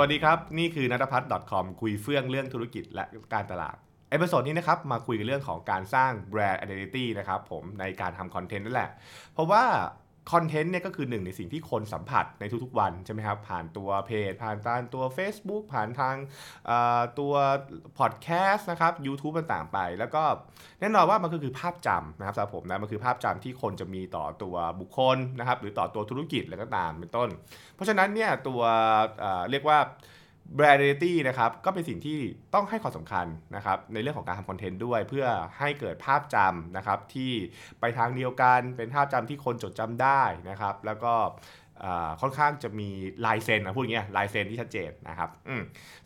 วัสดีครับ นี่คือนัทพัฒน์ .com คุยเฟื่องเรื่องธุรกิจและการตลาด episode นี้นะครับมาคุยกันเรื่องของการสร้างแบรนด์ identity นะครับผมในการทำคอนเทนต์นั่นแหละ เพราะว่า คอนเทนต์เนี่ยก็คือหนึ่งในสิ่งที่คนสัมผัสในทุกๆวันใช่ไหมครับ ผ่านตัวเพจ ผ่านทางตัว Facebook ผ่านทางตัวพอดแคสต์นะครับ YouTube ต่างๆไป แล้วก็แน่นอนว่ามันก็คือภาพจำนะครับสำหรับผมนะ มันคือภาพจำที่คนจะมีต่อตัวบุคคลนะครับ หรือต่อตัวธุรกิจอะไรก็ตามเป็นต้น เพราะฉะนั้นเนี่ยตัวเรียกว่า แบรนด์ identity นะครับก็เป็นสิ่งที่ต้องให้ความสำคัญนะครับในเรื่องของการทำคอนเทนต์ด้วยเพื่อให้เกิดภาพจำนะครับที่ไปทางเดียวกันเป็นภาพจำที่คนจดจำได้นะครับ แล้วก็ค่อนข้างจะมีลายเซ็นนะพูดอย่างเงี้ยลายเซ็นที่ชัดเจนนะครับ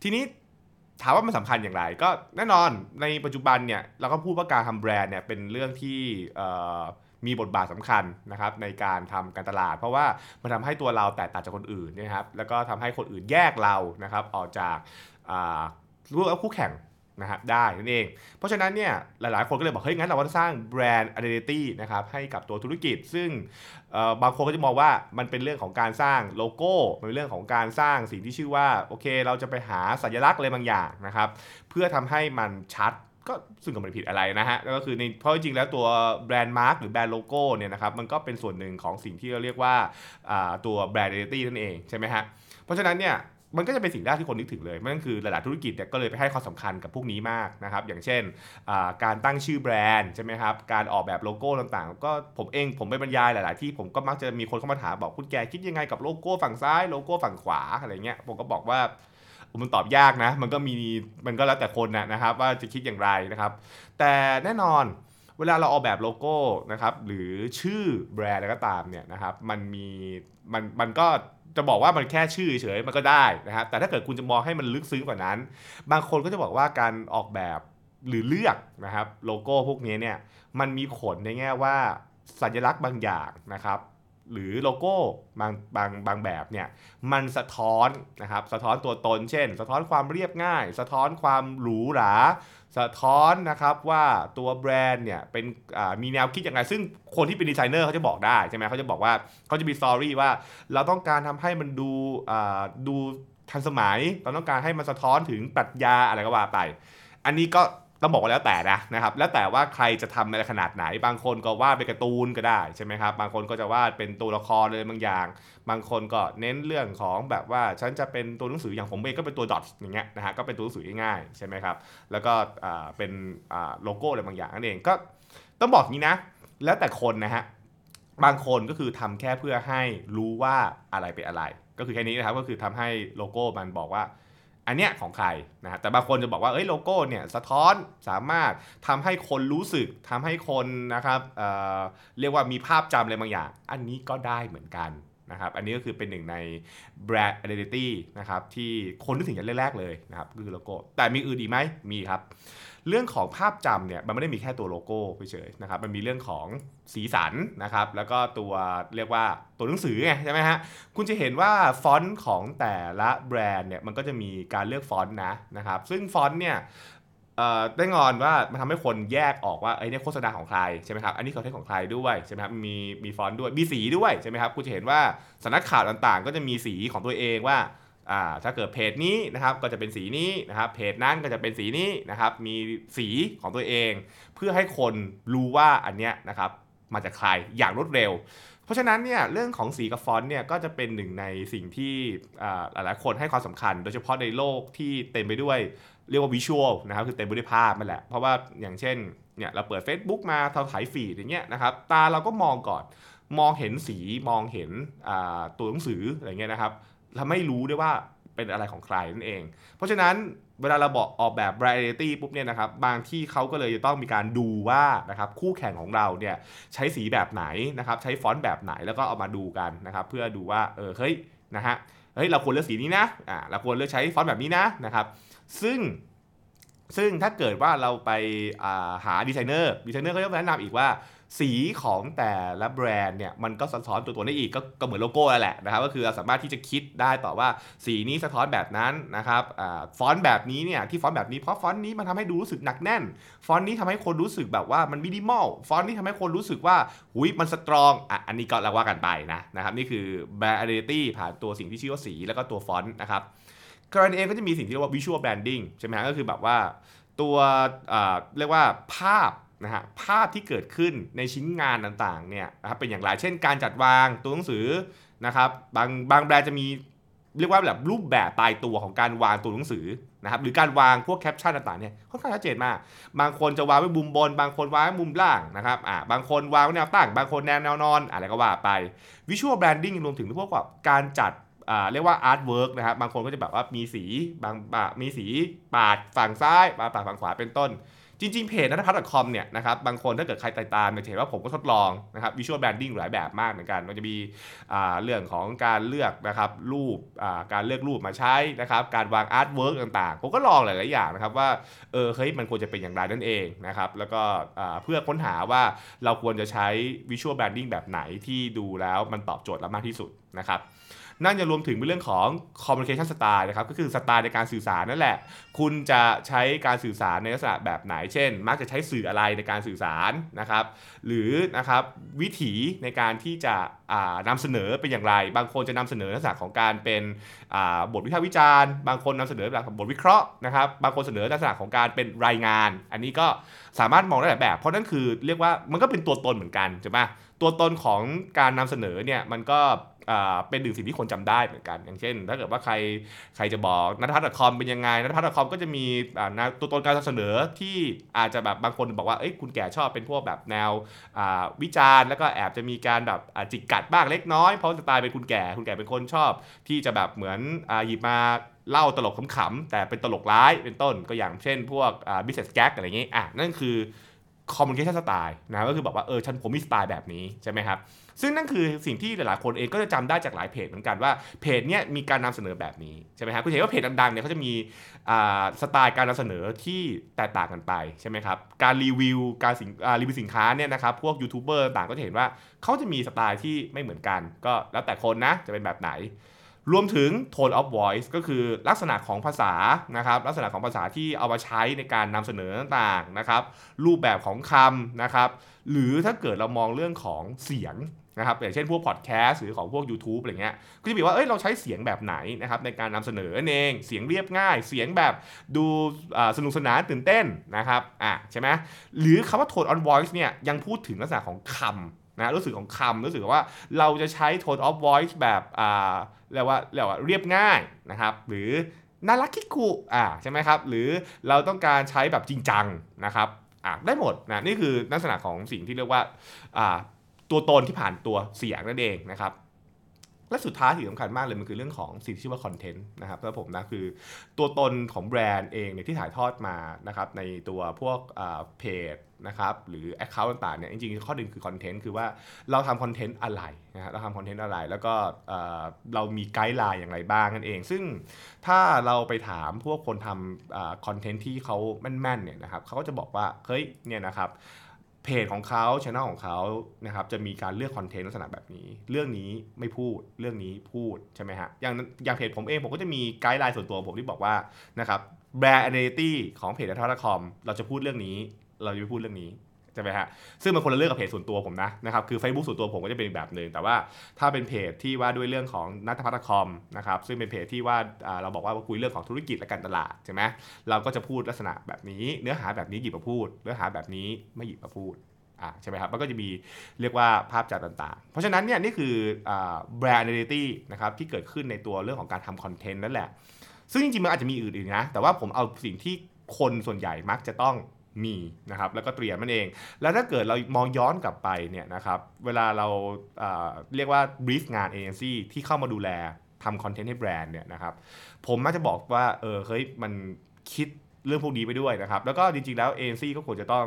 ทีนี้ถามว่ามันสำคัญอย่างไร ก็แน่นอนในปัจจุบันเนี่ยเราก็พูดว่าการทำแบรนด์เนี่ยเป็นเรื่องที่เมีบทบาทสำคัญนะครับในการทำการตลาด เพราะว่ามันทำให้ตัวเราแตกต่างจากคนอื่นนะครับแล้วก็ทำให้คนอื่นแยกเรานะครับออกจากอ่ารู้ว่าคู่แข่งนะครับได้นั่นเอง เพราะฉะนั้นเนี่ยหลายๆ คนก็เลยบอกเฮ้ยงั้นเราต้องสร้างแบรนด์ identity นะครับให้กับตัวธุรกิจ ซึ่งบางคนก็จะมองว่ามันเป็นเรื่องของการสร้างโลโก้มันเป็นเรื่องของการสร้างสิ่งที่ชื่อว่าโอเค เราจะไปหาสัญลักษณ์อะไรบางอย่างนะครับเพื่อทำให้มันชัด ก็ซึ่งก็ไม่ได้ผิดอะไรนะฮะก็คือในเพราะจริงๆแล้วตัว brand mark หรือ brand logo เนี่ยนะครับมันก็เป็นส่วนหนึ่งของสิ่งที่เราเรียกว่าตัวแบรนด์ identity นั่นเองใช่ไหมฮะเพราะฉะนั้นเนี่ยมันก็จะเป็นสิ่งแรกที่คนนึกถึงเลยนั่นคือหลายๆธุรกิจเนี่ยก็เลยไปให้ความสำคัญกับพวกนี้มากนะครับ อย่างเช่นการตั้งชื่อแบรนด์ใช่ไหมครับ การออกแบบโลโก้ต่างๆ ก็ผมเองผมไปบรรยายหลายๆที่ผมก็มักจะมีคนเข้ามาถามบอกคุณแกคิดยังไงกับโลโก้ฝั่งซ้ายโลโก้ฝั่งขวาอะไรเงี้ยผมก็บอกว่า มันตอบยากนะ มันก็มีมันก็แล้วแต่คนนะนะครับ ว่าจะคิดอย่างไรนะครับ แต่แน่นอนเวลาเราออกแบบโลโก้นะครับหรือชื่อแบรนด์อะไรก็ตามเนี่ยนะครับมันมีมันมันก็จะบอกว่ามันแค่ชื่อเฉยมันก็ได้นะครับแต่ถ้าเกิดคุณจะมองให้มันลึกซึ้งกว่านั้น บางคนก็จะบอกว่าการออกแบบหรือเลือกนะครับโลโก้พวกนี้เนี่ยมันมีผลในแง่ว่าสัญลักษณ์บางอย่างนะครับ หรือโลโก้บางบางบางแบบเนี่ยมันสะท้อนนะครับสะท้อนตัวตน เช่น สะท้อนความเรียบง่าย สะท้อนความหรูหรา สะท้อนนะครับว่าตัวแบรนด์เนี่ยเป็นมีแนวคิดยังไง ซึ่งคนที่เป็นดีไซเนอร์เขาจะบอกได้ใช่ไหมเขาจะบอกว่าเขาจะมีสตอรี่ว่า เราต้องการทำให้มันดูดูทันสมัย เราต้องการให้มันสะท้อนถึงปรัชญาอะไรก็ว่าไป อันนี้ก็ ต้องบอกว่าแล้วแต่นะนะครับ แล้วแต่ว่าใครจะทำอะไรขนาดไหน บางคนก็วาดเป็นการ์ตูนก็ได้ใช่ไหมครับ บางคนก็จะวาดเป็นตัวละครเลยบางอย่าง บางคนก็เน้นเรื่องของแบบว่าฉันจะเป็นตัวหนังสืออย่างผมเองก็เป็นตัวดอทอย่างเงี้ยนะฮะก็เป็นตัวหนังสือง่ายๆใช่ไหมครับ แล้วก็เป็นโลโก้อะไรบางอย่างนั่นเองก็ต้องบอกงี้นะ แล้วแต่คนนะฮะบางคนก็คือทำแค่เพื่อให้รู้ว่าอะไรเป็นอะไร ก็คือแค่นี้นะครับก็คือทำให้โลโก้มันบอกว่า อันเนี้ยของใครนะฮะแต่บางคนจะบอกว่าเอ้ยโลโก้เนี่ยสะท้อนสามารถทำให้คนรู้สึกทำให้คนนะครับเอ่อเรียกว่ามีภาพจำอะไรบางอย่าง อันนี้ก็ได้เหมือนกัน นะครับอันนี้ก็คือเป็นหนึ่งใน brand identity นะครับที่คนนึกถึงอย่างแรกๆเลยนะครับคือโลโก้แต่มีอื่นอีกไหมมีครับ เรื่องของภาพจำเนี่ยมันไม่ได้มีแค่ตัวโลโก้เฉยๆนะครับมันมีเรื่องของสีสันนะครับแล้วก็ตัวเรียกว่าตัวหนังสือไงใช่ไหมฮะคุณจะเห็นว่าฟอนต์ของแต่ละแบรนด์เนี่ยมันก็จะมีการเลือกฟอนต์นะนะครับซึ่งฟอนต์เนี่ย ได้งอนว่ามันทำให้คนแยกออกว่าไอ้นี่โฆษณาของใครใช่ไหมครับอันนี้คอนเทนต์ของใครด้วยใช่ไหมครับมีมีฟอนต์ด้วยมีสีด้วยใช่ไหมครับคุณจะเห็นว่าสำนักข่าวต่างๆ ก็จะมีสีของตัวเองว่าอ่าถ้าเกิดเพจนี้นะครับก็จะเป็นสีนี้นะครับเพจนั้นก็จะเป็นสีนี้นะครับมีสีของตัวเอง เพื่อให้คนรู้ว่าอันเนี้ยนะครับมาจากใครอย่างรวดเร็ว เพราะฉะนั้นเนี่ยเรื่องของสีกับฟอนต์เนี่ยก็จะเป็นหนึ่งในสิ่งที่อ่าหลายๆคนให้ความสำคัญ โดยเฉพาะในโลกที่เต็มไปด้วย เรียกว่าวิชวลนะครับคือเต็มไปด้วยภาพนั่นแหละ เพราะว่าอย่างเช่นเนี่ยเราเปิด Facebook มาเราถ่ายฟีดอย่างเงี้ยนะครับตาเราก็มองก่อน มองเห็นสีมองเห็นตัวหนังสืออะไรเงี้ยนะครับทำให้รู้ได้ว่าเป็นอะไรของใครนั่นเอง เพราะฉะนั้นเวลาเราบอกออกแบบ variety ปุ๊บเนี่ยนะครับบางที่เขาก็เลยจะต้องมีการดูว่านะครับคู่แข่งของเราเนี่ยใช้สีแบบไหนนะครับใช้ฟอนต์แบบไหนแล้วก็เอามาดูกันนะครับเพื่อดูว่าเออเฮ้ยนะฮะ เฮ้ยเราควรเลือกสีนี้นะอ่าเราควรเลือกใช้ฟอนต์แบบนี้นะนะครับซึ่งซึ่งถ้าเกิดว่าเราไปหาดีไซเนอร์ดีไซเนอร์ก็จะแนะนำอีกว่าสีของแต่ละแบรนด์เนี่ยมันก็สะท้อนตัวตนได้อีกก็ก็เหมือนโลโก้แหละนะครับก็คือเราสามารถที่จะคิดได้ต่อว่าสีนี้สะท้อนแบบนั้นนะครับอฟอนต์แบบนี้เนี่ยที่ฟอนต์แบบนี้เพราะฟอนต์นี้มันทำให้ดูรู้สึกหนักแน่น ฟอนต์นี้ทำให้คนรู้สึกแบบว่ามันมินิมอลฟอนต์นี้ทำให้คนรู้สึกว่าหุยมันสตรองอะอันนี้ก็เราว่ากันไปนะนะครับนี่คือ brand identity ผ่านตัวสิ่งที่ชื่อว่าสีแล้วก็ตัวฟอนต์นะครับกรณีเองก็จะมีสิ่งที่เรียกว่า visual branding ใช่ไหมฮะก็คือแบบว่าตัวเรียกว่าภาพ นะฮะภาพที่เกิดขึ้นในชิ้นงานต่างๆเนี่ยนะครับเป็นอย่างไร เช่นการจัดวางตัวหนังสือนะครับบางบางแบรนด์จะมีเรียกว่าแบบรูปแบบตายตัวของการวางตัวหนังสือนะครับหรือการวางพวกแคปชั่นต่างๆเนี่ยค่อนข้างชัดเจนมาก บางคนจะวางไว้มุมบน บางคนวางไว้มุมล่างนะครับอ่าบางคนวางไว้แนวตั้ง บางคนแนวแนวนอนอะไรก็ว่าไป visual branding รวมถึงพวกแบบการจัดอ่าเรียกว่า artwork นะครับบางคนก็จะแบบว่ามีสีบางมีสีปาดฝั่งซ้ายปาดฝั่งขวาเป็นต้น จริงๆ เพจนัทพัฒน์ .com เนี่ยนะครับบางคนถ้าเกิดใครติดตามจะเห็นว่าผมก็ทดลองนะครับ visual branding หลายแบบมากเหมือนกัน มันจะมีเรื่องของการเลือกนะครับรูปการเลือกรูปมาใช้นะครับการวาง artwork ต่างๆ ผมก็ลองหลายๆอย่างนะครับว่าเออเฮ้ยมันควรจะเป็นอย่างไรนั่นเองนะครับแล้วก็เพื่อค้นหาว่าเราควรจะใช้ visual branding แบบไหนที่ดูแล้วมันตอบโจทย์เรามากที่สุดนะครับ นั่นจะรวมถึงเป็นเรื่องของ communication style นะครับก็คือสไตล์ในการสื่อสารนั่นแหละ คุณจะใช้การสื่อสารในลักษณะแบบไหน เช่น มักจะใช้สื่ออะไรในการสื่อสารนะครับหรือนะครับวิถีในการที่จะนำเสนอเป็นอย่างไร บางคนจะนำเสนอลักษณะของการเป็นบทวิพากษ์วิจารณ์ บางคนนำเสนอแบบบทวิเคราะห์นะครับบางคนเสนอลักษณะของการเป็นรายงาน อันนี้ก็สามารถมองได้หลายแบบ เพราะนั่นคือเรียกว่ามันก็เป็นตัวตนเหมือนกันใช่ไหมตัวตนของการนำเสนอเนี่ยมันก็ เป็นหนึ่งสิ่งที่คนจำได้เหมือนกัน อย่างเช่น ถ้าเกิดว่าใครใครจะบอกนัทพัฒน์คอมเป็นยังไงนัทพัฒน์คอมก็จะมีตัวตนการเสนอที่อาจจะแบบบางคนบอกว่าเอ้ยคุณแก่ชอบเป็นพวกแบบแนววิจารณ์แล้วก็แอบจะมีการแบบจิกกัดบ้างเล็กน้อยเพราะสไตล์เป็นคุณแก่คุณแก่เป็นคนชอบ ที่จะแบบเหมือนหยิบมาเล่าตลกขำๆแต่เป็นตลกร้ายเป็นต้นก็อย่างเช่น พวก business gag อะไรอย่างงี้อะนั่นคือ communication style นะก็คือบอกว่าเออฉันผมมีสไตล์แบบนี้ใช่ไหมครับ ซึ่งนั่นคือสิ่งที่หลายๆคนเองก็จะจำได้จากหลายเพจเหมือนกันว่าเพจเนี้ยมีการนำเสนอแบบนี้ใช่ไหมครับคุณเห็นว่าเพจดังๆเนี่ยเขาจะมีสไตล์การนำเสนอที่แตกต่างกันไปใช่ไหมครับการรีวิวการสินรีวิวสินค้าเนี่ยนะครับพวกยูทูบเบอร์ต่างก็จะเห็นว่าเขาจะมีสไตล์ที่ไม่เหมือนกัน ก็แล้วแต่คนนะจะเป็นแบบไหน รวมถึง tone of voice ก็คือลักษณะของภาษานะครับลักษณะของภาษาที่เอามาใช้ในการนำเสนอต่างๆนะครับรูปแบบของคำนะครับหรือถ้าเกิดเรามองเรื่องของเสียงนะครับอย่างเช่นพวกพอดแคสต์หรือของพวก YouTube อะไรเงี้ยก็จะบอกว่าเอ้ยเราใช้เสียงแบบไหนนะครับในการนำเสนอเองเสียงเรียบง่าย เสียงแบบดูสนุกสนานตื่นเต้นนะครับอะใช่ไหมหรือคำว่า tone on voice เนี่ยยังพูดถึงลักษณะของคำ นะรู้สึกของคำรู้สึกว่าเราจะใช้ tone of voice แบบอ่าเรียกว่าเรียกว่าเรียบง่ายนะครับหรือน่ารักคิกุอ่าใช่ไหมครับหรือเราต้องการใช้แบบจริงจังนะครับอ่าได้หมดนะนี่คือลักษณะของสิ่งที่เรียกว่าอ่าตัวตนที่ผ่านตัวเสียงนั่นเองนะครับ และสุดท้ายที่สำคัญมากเลยมันคือเรื่องของสิ่งที่ชื่อว่าคอนเทนต์นะครับสำหรับผมนะคือตัวตนของแบรนด์เองเนี่ยที่ถ่ายทอดมานะครับในตัวพวกเพจนะครับหรือ Account ต่างๆเนี่ยจริงๆข้อหนึ่งคือคอนเทนต์คือว่าเราทำคอนเทนต์อะไรนะฮะเราทำคอนเทนต์อะไร แล้วก็เรามี guideline อย่างไรบ้างนั่นเอง ซึ่งถ้าเราไปถามพวกคนทำคอนเทนต์ที่เขาแม่นๆเนี่ยนะครับเขาก็จะบอกว่าเฮ้ยเนี่ยนะครับ เพจของเขาช่องของเขานะครับจะมีการเลือกคอนเทนต์ลักษณะแบบนี้ เรื่องนี้ไม่พูดเรื่องนี้พูดใช่ไหมฮะอย่างอย่างเพจผมเองผมก็จะมีไกด์ไลน์ส่วนตัวผมที่บอกว่านะครับแบรนด์อเดนตี้ของเพจดัททาคอมเราจะพูดเรื่องนี้ เราจะไม่พูดเรื่องนี้ ใช่ไหมฮะซึ่งมันคนละเรื่องกับเพจส่วนตัวผมนะนะครับคือ Facebook ส่วนตัวผมก็จะเป็นแบบหนึ่งแต่ว่าถ้าเป็นเพจที่ว่าด้วยเรื่องของนัทพัฒคอมนะครับซึ่งเป็นเพจที่ว่าเราบอกว่าคุยเรื่องของธุรกิจและการตลาดใช่ไหมเราก็จะพูดลักษณะแบบนี้ เนื้อหาแบบนี้หยิบมาพูด เนื้อหาแบบนี้ไม่หยิบมาพูดอ่าใช่ไหมครับมันก็จะมีเรียกว่าภาพจำต่างๆ เพราะฉะนั้นเนี่ยนี่คือแบรนด์ identity นะครับที่เกิดขึ้นในตัวเรื่องของการทำคอนเทนต์นั่นแหละซึ่งจริงๆมันอาจจะมีอื่นๆนะแต่ว่าผมเอาสิ่งที่คนส่วนใหญ่มักจะต้อง มีนะครับแล้วก็เตรียมมันเอง แล้วถ้าเกิดเรามองย้อนกลับไปเนี่ยนะครับเวลาเราเรียกว่า brief งานเอเจนซี่ที่เข้ามาดูแลทำคอนเทนต์ให้แบรนด์เนี่ยนะครับผมมักจะบอกว่าเออเฮ้ยมันคิดเรื่องพวกนี้ไปด้วยนะครับแล้วก็จริงๆแล้วเอเจนซี่ก็ควรจะต้อง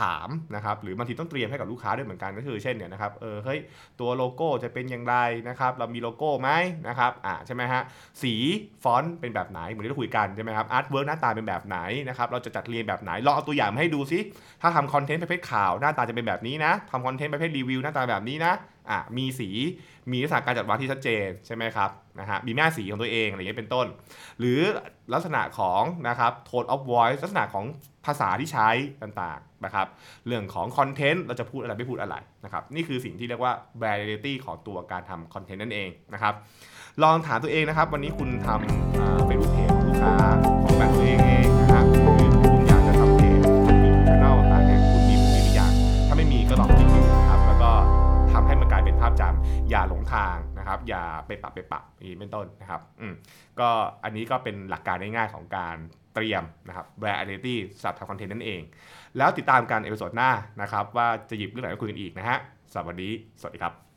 ถามนะครับหรือบางทีต้องเตรียมให้กับลูกค้าด้วยเหมือนกันก็คือเช่นเนี่ยนะครับเออเฮ้ยตัวโลโก้จะเป็นอย่างไรนะครับเรามีโลโก้ไหมนะครับอ่าใช่ไหมฮะสีฟอนต์เป็นแบบไหนเหมือนที่เราคุยกันใช่ไหมครับ artwork หน้าตาเป็นแบบไหนนะครับเราจะจัดเรียงแบบไหนลองเอาตัวอย่างมาให้ดูซิถ้าทำคอนเทนต์ประเภทข่าวหน้าตาจะเป็นแบบนี้นะทำคอนเทนต์ประเภทรีวิวหน้าตาแบบนี้นะ อะมีสีมีลักษณะการจัดวางที่ชัดเจนใช่ไหมครับนะฮะมีแม่สีของตัวเองอะไรอย่างเงี้ยเป็นต้น หรือลักษณะของนะครับ tone of voice ลักษณะของภาษาที่ใช้ต่างๆนะครับเรื่องของคอนเทนต์เราจะพูดอะไรไม่พูดอะไรนะครับนี่คือสิ่งที่เรียกว่า variety ของตัวการทำคอนเทนต์นั่นเองนะครับลองถามตัวเองนะครับ วันนี้คุณทำเฟซบุ๊กเพค้าของแบรนด์ตัวเองเองนะฮะหรือคุณอยากจะทำเพจยูทูบช anel ต่างๆคุณมีคุณมีอยังถ้าไม่มีก็ลองคิด ภาพจำอย่าหลงทางนะครับ อย่าไปปรับไปปรับอีกเป็นต้นนะครับอืมก็อันนี้ก็เป็นหลักการง่ายๆของการเตรียมนะครับแบรนด์ identity สำหรับทำคอนเทนต์นั่นเอง แล้วติดตามกัน episode หน้านะครับ ว่าจะหยิบเรื่องไหนมาคุยกันอีกนะฮะสวัสดี สวัสดีครับ